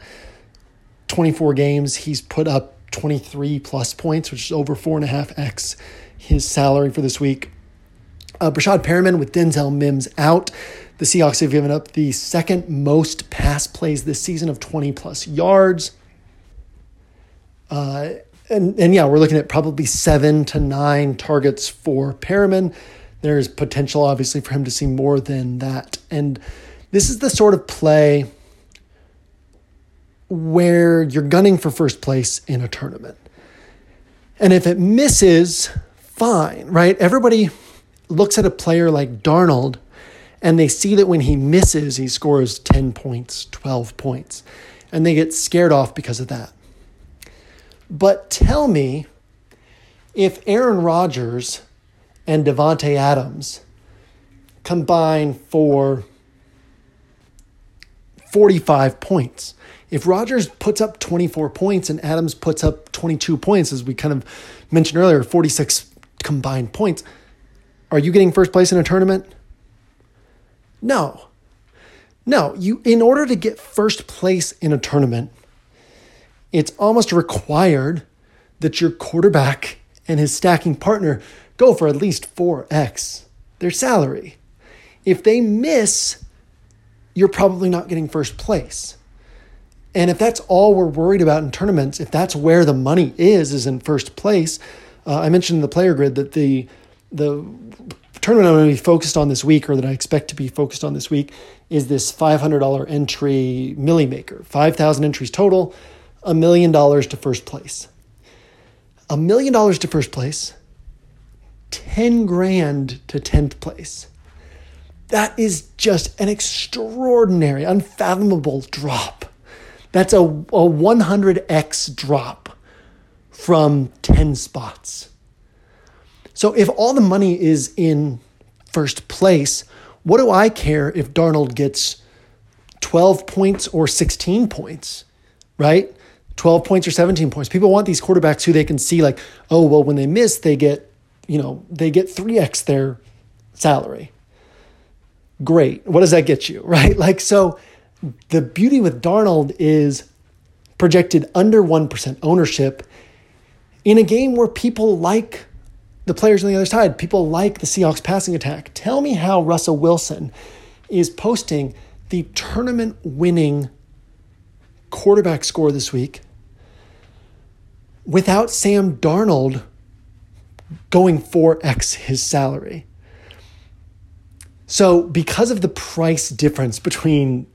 24 games, he's put up 23 plus points, which is over four and a half X his salary for this week. Uh, Breshad Perriman with Denzel Mims out. The Seahawks have given up the second most pass plays this season of 20 plus yards. Uh, and, and yeah, we're looking at probably seven to nine targets for Perriman. There's potential, obviously, for him to see more than that. And this is the sort of play where you're gunning for first place in a tournament. And if it misses, fine, right? Everybody looks at a player like Darnold and they see that when he misses, he scores 10 points, 12 points, and they get scared off because of that. But tell me if Aaron Rodgers and Davante Adams combine for 45 points. If Rodgers puts up 24 points and Adams puts up 22 points, as we kind of mentioned earlier, 46 combined points, are you getting first place in a tournament? No. No, you in order to get first place in a tournament, it's almost required that your quarterback and his stacking partner go for at least 4x their salary. If they miss, you're probably not getting first place. And if that's all we're worried about in tournaments, if that's where the money is, is in first place, uh, I mentioned in the player grid that the the tournament I'm going to be focused on this week, or that I expect to be focused on this week, is this $500 entry Milly Maker. 5,000 entries total, a million dollars to first place. A million dollars to first place, 10 grand to 10th place. That is just an extraordinary, unfathomable drop. That's a, a 100x drop from 10 spots. So if all the money is in first place, what do I care if Darnold gets 12 points or 16 points, right? 12 points or 17 points. People want these quarterbacks who they can see like, oh, well, when they miss, they get, you know, they get 3x their salary. Great. What does that get you, right? Like, so the beauty with Darnold is projected under 1% ownership in a game where people like the players on the other side. People like the Seahawks passing attack. Tell me how Russell Wilson is posting the tournament winning quarterback score this week without Sam Darnold going 4x his salary. So, because of the price difference between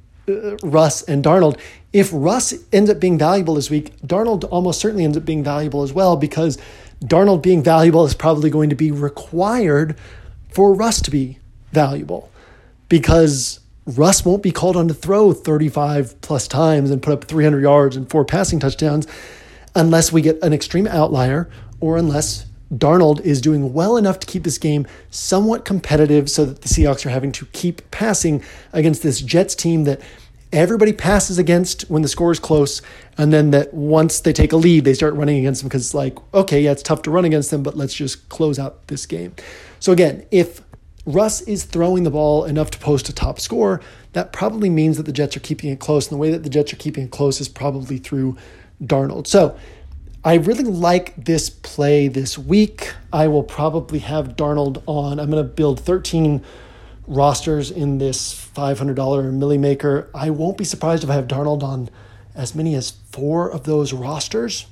Russ and Darnold, if Russ ends up being valuable this week, Darnold almost certainly ends up being valuable as well because Darnold being valuable is probably going to be required for Russ to be valuable because Russ won't be called on to throw 35 plus times and put up 300 yards and four passing touchdowns unless we get an extreme outlier or unless Darnold is doing well enough to keep this game somewhat competitive so that the Seahawks are having to keep passing against this Jets team that everybody passes against when the score is close. And then that once they take a lead, they start running against them because it's like, okay, yeah, it's tough to run against them, but let's just close out this game. So again, if Russ is throwing the ball enough to post a top score, that probably means that the Jets are keeping it close. And the way that the Jets are keeping it close is probably through Darnold. So I really like this play this week. I will probably have Darnold on. I'm going to build 13 rosters in this $500 Milly Maker. I won't be surprised if I have Darnold on as many as four of those rosters.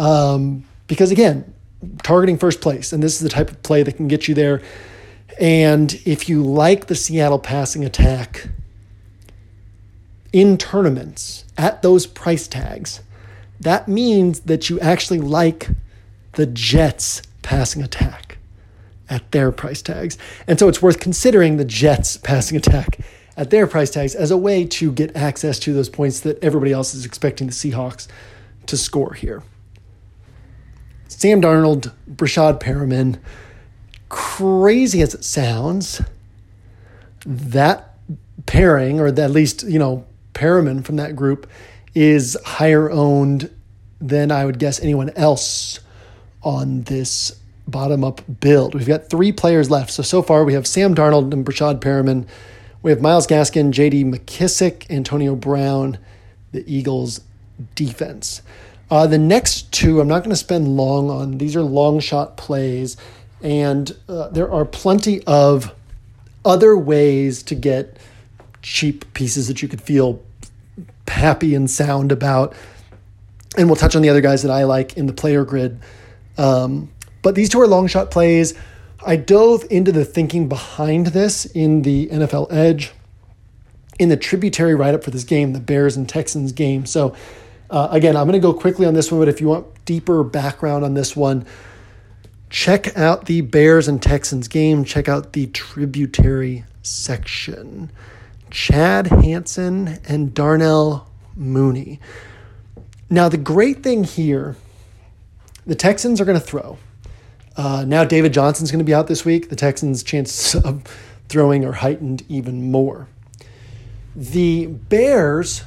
Um, because again, targeting first place, and this is the type of play that can get you there. And if you like the Seattle passing attack in tournaments at those price tags, that means that you actually like the Jets passing attack at their price tags. And so it's worth considering the Jets passing attack at their price tags as a way to get access to those points that everybody else is expecting the Seahawks to score here. Sam Darnold, Breshad Perriman, crazy as it sounds, that pairing, or at least, you know, Perriman from that group, is higher owned than I would guess anyone else on this bottom up build. We've got three players left. So, so far we have Sam Darnold and Breshad Perriman. We have Myles Gaskin, JD McKissic, Antonio Brown, the Eagles defense. Uh, the next two, I'm not going to spend long on. These are long shot plays, and uh, there are plenty of other ways to get cheap pieces that you could feel happy and sound about. And we'll touch on the other guys that I like in the player grid. Um, but these two are long shot plays. I dove into the thinking behind this in the NFL Edge, in the tributary write up for this game, the Bears and Texans game. So, uh, again, I'm going to go quickly on this one, but if you want deeper background on this one, check out the Bears and Texans game. Check out the tributary section. Chad Hansen and Darnell Mooney. Now, the great thing here, the Texans are going to throw. Uh, now, David Johnson's going to be out this week. The Texans' chances of throwing are heightened even more. The Bears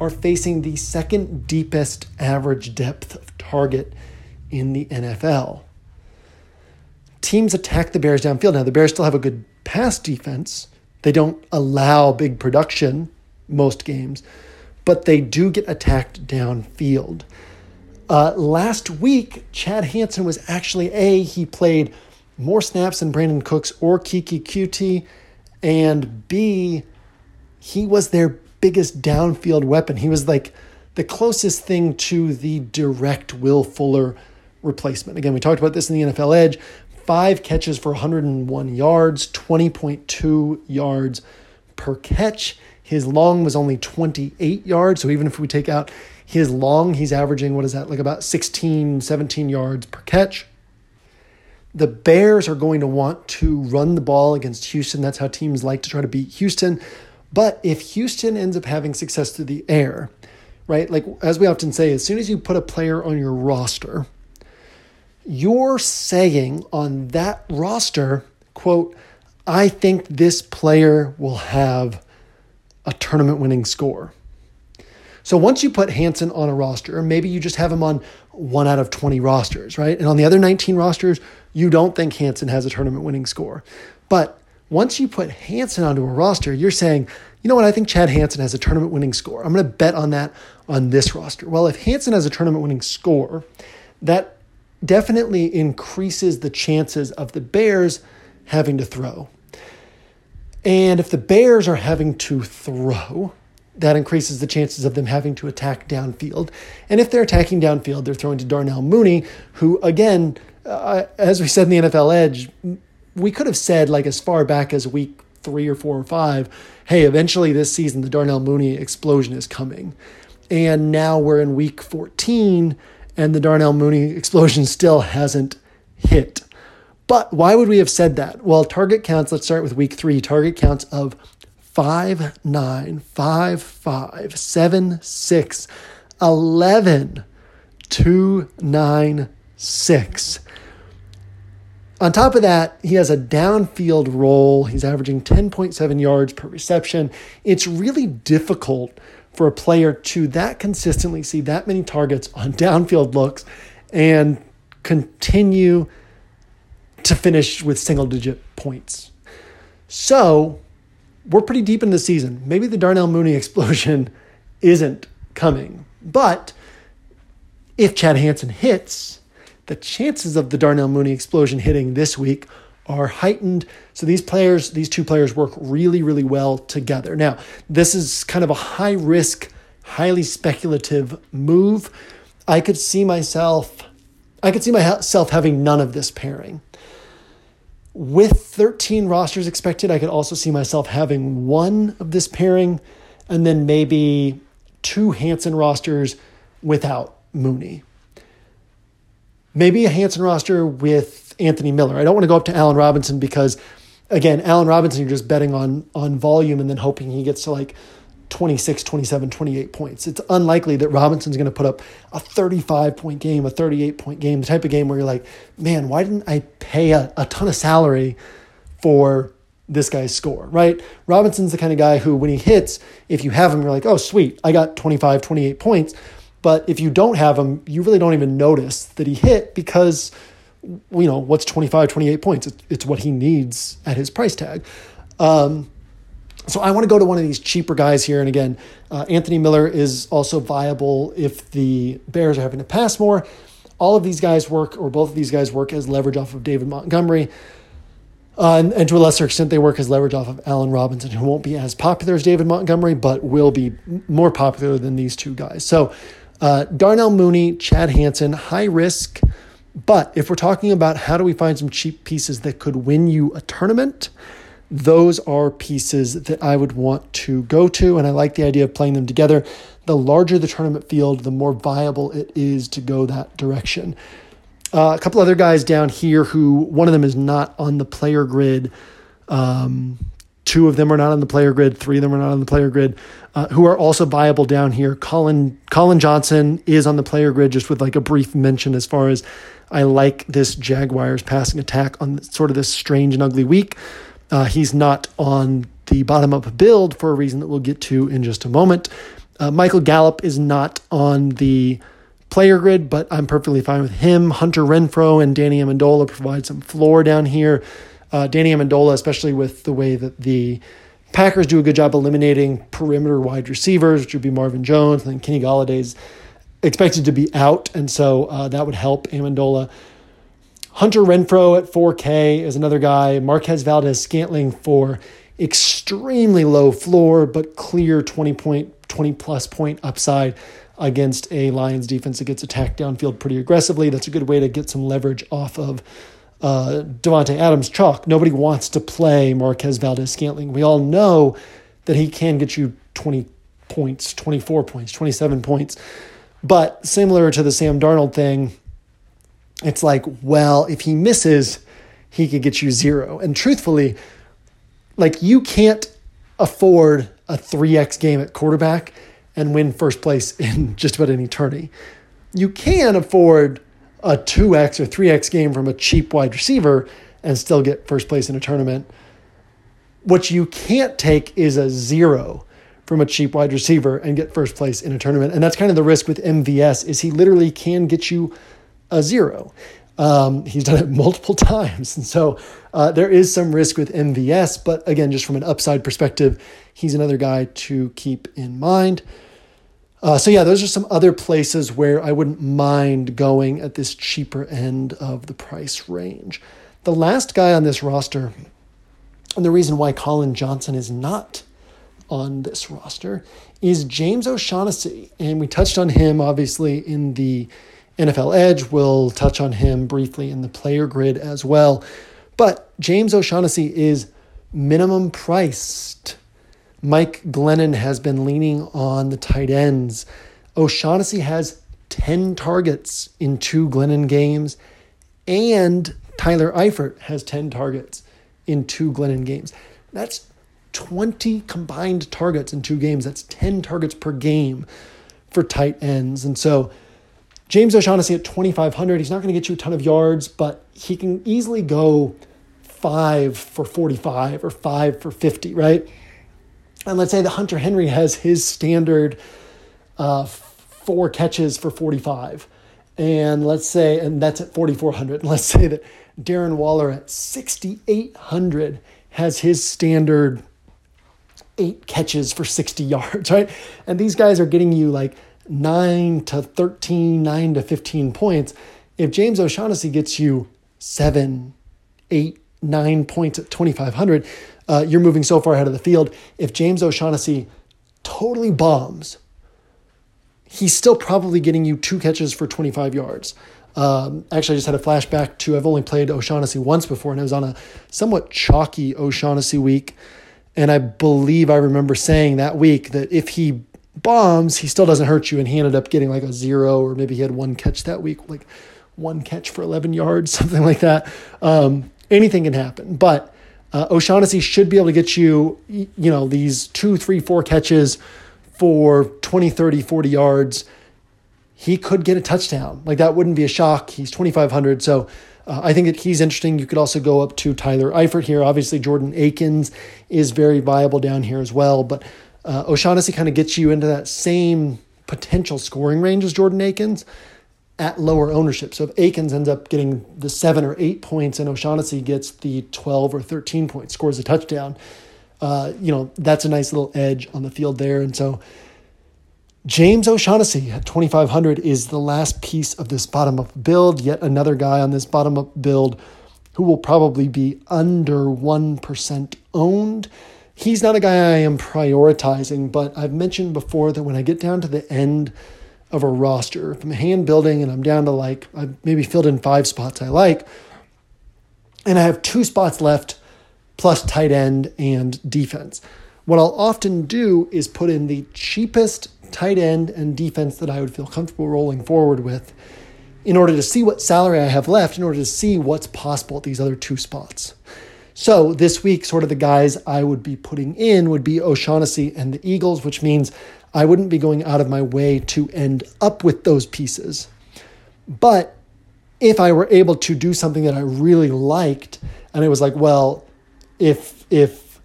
are facing the second deepest average depth of target in the NFL. Teams attack the Bears downfield. Now, the Bears still have a good pass defense, they don't allow big production most games, but they do get attacked downfield. Uh, last week, Chad Hansen was actually A, he played more snaps than Brandin Cooks or Keke Coutee, and B, he was their biggest downfield weapon. He was like the closest thing to the direct Will Fuller replacement. Again, we talked about this in the NFL Edge five catches for 101 yards, 20.2 yards per catch. His long was only 28 yards. So even if we take out his long, he's averaging, what is that, like about 16, 17 yards per catch. The Bears are going to want to run the ball against Houston. That's how teams like to try to beat Houston. But if Houston ends up having success through the air, right? Like as we often say, as soon as you put a player on your roster, you're saying on that roster, quote, I think this player will have a tournament winning score. So once you put Hansen on a roster, maybe you just have him on one out of 20 rosters, right? And on the other 19 rosters, you don't think Hansen has a tournament winning score. But once you put Hansen onto a roster, you're saying, you know what, I think Chad Hansen has a tournament winning score. I'm going to bet on that on this roster. Well, if Hansen has a tournament winning score, that definitely increases the chances of the Bears having to throw. And if the Bears are having to throw, that increases the chances of them having to attack downfield. And if they're attacking downfield, they're throwing to Darnell Mooney, who, again, uh, as we said in the NFL Edge, we could have said, like, as far back as week three or four or five, hey, eventually this season, the Darnell Mooney explosion is coming. And now we're in week 14, and the Darnell Mooney explosion still hasn't hit. But why would we have said that? Well, target counts, let's start with week three, target counts of five, nine, five, five, seven, six, 11, two, nine, six. On top of that, he has a downfield role. He's averaging 10.7 yards per reception. It's really difficult for a player to that consistently see that many targets on downfield looks and continue to finish with single digit points. So we're pretty deep in the season. Maybe the Darnell Mooney explosion isn't coming. But if Chad Hansen hits, the chances of the Darnell Mooney explosion hitting this week are heightened. So these players, these two players work really, really well together. Now, this is kind of a high risk, highly speculative move. I could see myself, I could see myself having none of this pairing. With 13 rosters expected, I could also see myself having one of this pairing and then maybe two Hansen rosters without Mooney. Maybe a Hansen roster with Anthony Miller. I don't want to go up to Allen Robinson because, again, Allen Robinson, you're just betting on, on volume and then hoping he gets to like 26, 27, 28 points. It's unlikely that Robinson's going to put up a 35 point game, a 38 point game, the type of game where you're like, man, why didn't I pay a, a ton of salary for this guy's score, right? Robinson's the kind of guy who, when he hits, if you have him, you're like, oh, sweet, I got 25, 28 points. But if you don't have him, you really don't even notice that he hit because, you know, what's 25, 28 points? It's, it's what he needs at his price tag. Um, so I want to go to one of these cheaper guys here. And again, uh, Anthony Miller is also viable if the Bears are having to pass more. All of these guys work, or both of these guys work as leverage off of David Montgomery. Uh, and, and, to a lesser extent, they work as leverage off of Allen Robinson, who won't be as popular as David Montgomery, but will be more popular than these two guys. So, uh, Darnell Mooney, Chad Hansen, high risk. But if we're talking about how do we find some cheap pieces that could win you a tournament, those are pieces that I would want to go to. And I like the idea of playing them together. The larger the tournament field, the more viable it is to go that direction. Uh, a couple other guys down here who one of them is not on the player grid. Um, two of them are not on the player grid. Three of them are not on the player grid. Uh, who are also viable down here. Colin Collin Johnson is on the player grid, just with like a brief mention as far as I like this Jaguars passing attack on sort of this strange and ugly week. Uh, he's not on the bottom up build for a reason that we'll get to in just a moment. Uh, Michael Gallup is not on the player grid, but I'm perfectly fine with him. Hunter Renfrow and Danny Amendola provide some floor down here. Uh, Danny Amendola, especially with the way that the Packers do a good job eliminating perimeter wide receivers, which would be Marvin Jones, and then Kenny Golladay's expected to be out, and so uh, that would help Amendola. Hunter Renfrow at 4K is another guy. Marquez Valdes-Scantling for extremely low floor, but clear 20 point, 20 plus point upside against a Lions defense that gets attacked downfield pretty aggressively. That's a good way to get some leverage off of uh, Davante Adams chalk. Nobody wants to play Marquez Valdes-Scantling. We all know that he can get you 20 points, 24 points, 27 points. But similar to the Sam Darnold thing, it's like, well, if he misses, he could get you zero. And truthfully, like you can't afford a 3x game at quarterback and win first place in just about any tourney. You can afford a 2x or 3x game from a cheap wide receiver and still get first place in a tournament. What you can't take is a zero, from a cheap wide receiver and get first place in a tournament. And that's kind of the risk with MVS is he literally can get you a zero. Um, he's done it multiple times. And so uh, there is some risk with MVS, but again, just from an upside perspective, he's another guy to keep in mind. Uh, so yeah, those are some other places where I wouldn't mind going at this cheaper end of the price range. The last guy on this roster, and the reason why Collin Johnson is not on this roster, is James O'Shaughnessy. And we touched on him obviously in the NFL Edge. We'll touch on him briefly in the player grid as well. But James O'Shaughnessy is minimum priced. Mike Glennon has been leaning on the tight ends. O'Shaughnessy has 10 targets in two Glennon games, and Tyler Eifert has 10 targets in two Glennon games. That's 20 combined targets in two games. That's 10 targets per game for tight ends. And so James O'Shaughnessy at 2,500, he's not going to get you a ton of yards, but he can easily go five for 45 or five for 50, right? And let's say that Hunter Henry has his standard uh, four catches for 45. And let's say, and that's at 4,400. And let's say that Darren Waller at 6,800 has his standard eight catches for 60 yards, right? And these guys are getting you like 9 to 13, 9 to 15 points. If James O'Shaughnessy gets you 7, 8, 9 points at 2,500, uh, you're moving so far ahead of the field. If James O'Shaughnessy totally bombs, he's still probably getting you two catches for 25 yards. Um, actually, I just had a flashback to I've only played O'Shaughnessy once before, and it was on a somewhat chalky O'Shaughnessy week. And I believe I remember saying that week that if he bombs, he still doesn't hurt you. And he ended up getting like a zero, or maybe he had one catch that week, like one catch for 11 yards, something like that. Um, anything can happen. But uh, O'Shaughnessy should be able to get you, you know, these two, three, four catches for 20, 30, 40 yards. He could get a touchdown. Like that wouldn't be a shock. He's 2,500. So uh, I think that he's interesting. You could also go up to Tyler Eifert here. Obviously, Jordan Akins is very viable down here as well. But uh, O'Shaughnessy kind of gets you into that same potential scoring range as Jordan Akins at lower ownership. So if Akins ends up getting the seven or eight points and O'Shaughnessy gets the 12 or 13 points, scores a touchdown, uh, you know, that's a nice little edge on the field there. And so James O'Shaughnessy at 2,500 is the last piece of this bottom up build. Yet another guy on this bottom up build who will probably be under 1% owned he's not a guy I am prioritizing, but I've mentioned before that when I get down to the end of a roster, if I'm hand building and I'm down to like, I've maybe filled in five spots I like, and I have two spots left plus tight end and defense. What I'll often do is put in the cheapest tight end and defense that I would feel comfortable rolling forward with in order to see what salary I have left, in order to see what's possible at these other two spots. So this week, sort of the guys I would be putting in would be O'Shaughnessy and the Eagles, which means I wouldn't be going out of my way to end up with those pieces. But if I were able to do something that I really liked, and it was like, well, if if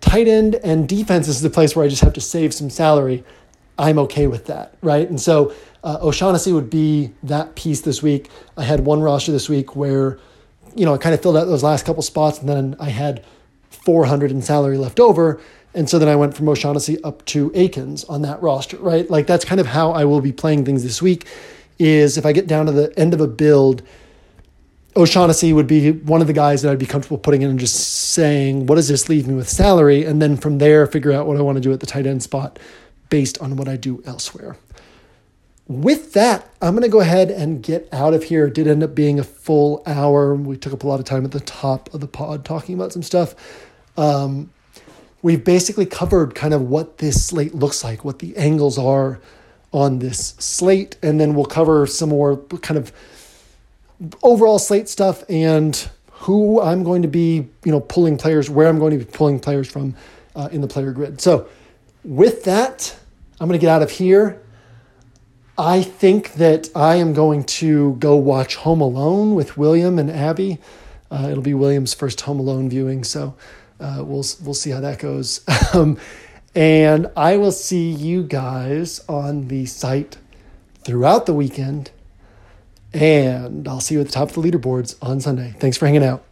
tight end and defense is the place where I just have to save some salary, I'm okay with that, right? And so uh, O'Shaughnessy would be that piece this week. I had one roster this week where you know, I kind of filled out those last couple spots, and then I had 400 in salary left over. And so then I went from O'Shaughnessy up to Akins on that roster, right? Like that's kind of how I will be playing things this week. Is if I get down to the end of a build, O'Shaughnessy would be one of the guys that I'd be comfortable putting in and just saying, what does this leave me with salary? And then from there, figure out what I want to do at the tight end spot based on what I do elsewhere with that, I'm going to go ahead and get out of here. It did end up being a full hour. We took up a lot of time at the top of the pod talking about some stuff. Um, we've basically covered kind of what this slate looks like, what the angles are on this slate, and then we'll cover some more kind of overall slate stuff and who I'm going to be, you know, pulling players, where I'm going to be pulling players from uh, in the player grid. So, with that, I'm going to get out of here. I think that I am going to go watch Home Alone with William and Abby. Uh, it'll be William's first Home Alone viewing, so uh, we'll we'll see how that goes. um, And I will see you guys on the site throughout the weekend. And I'll see you at the top of the leaderboards on Sunday. Thanks for hanging out.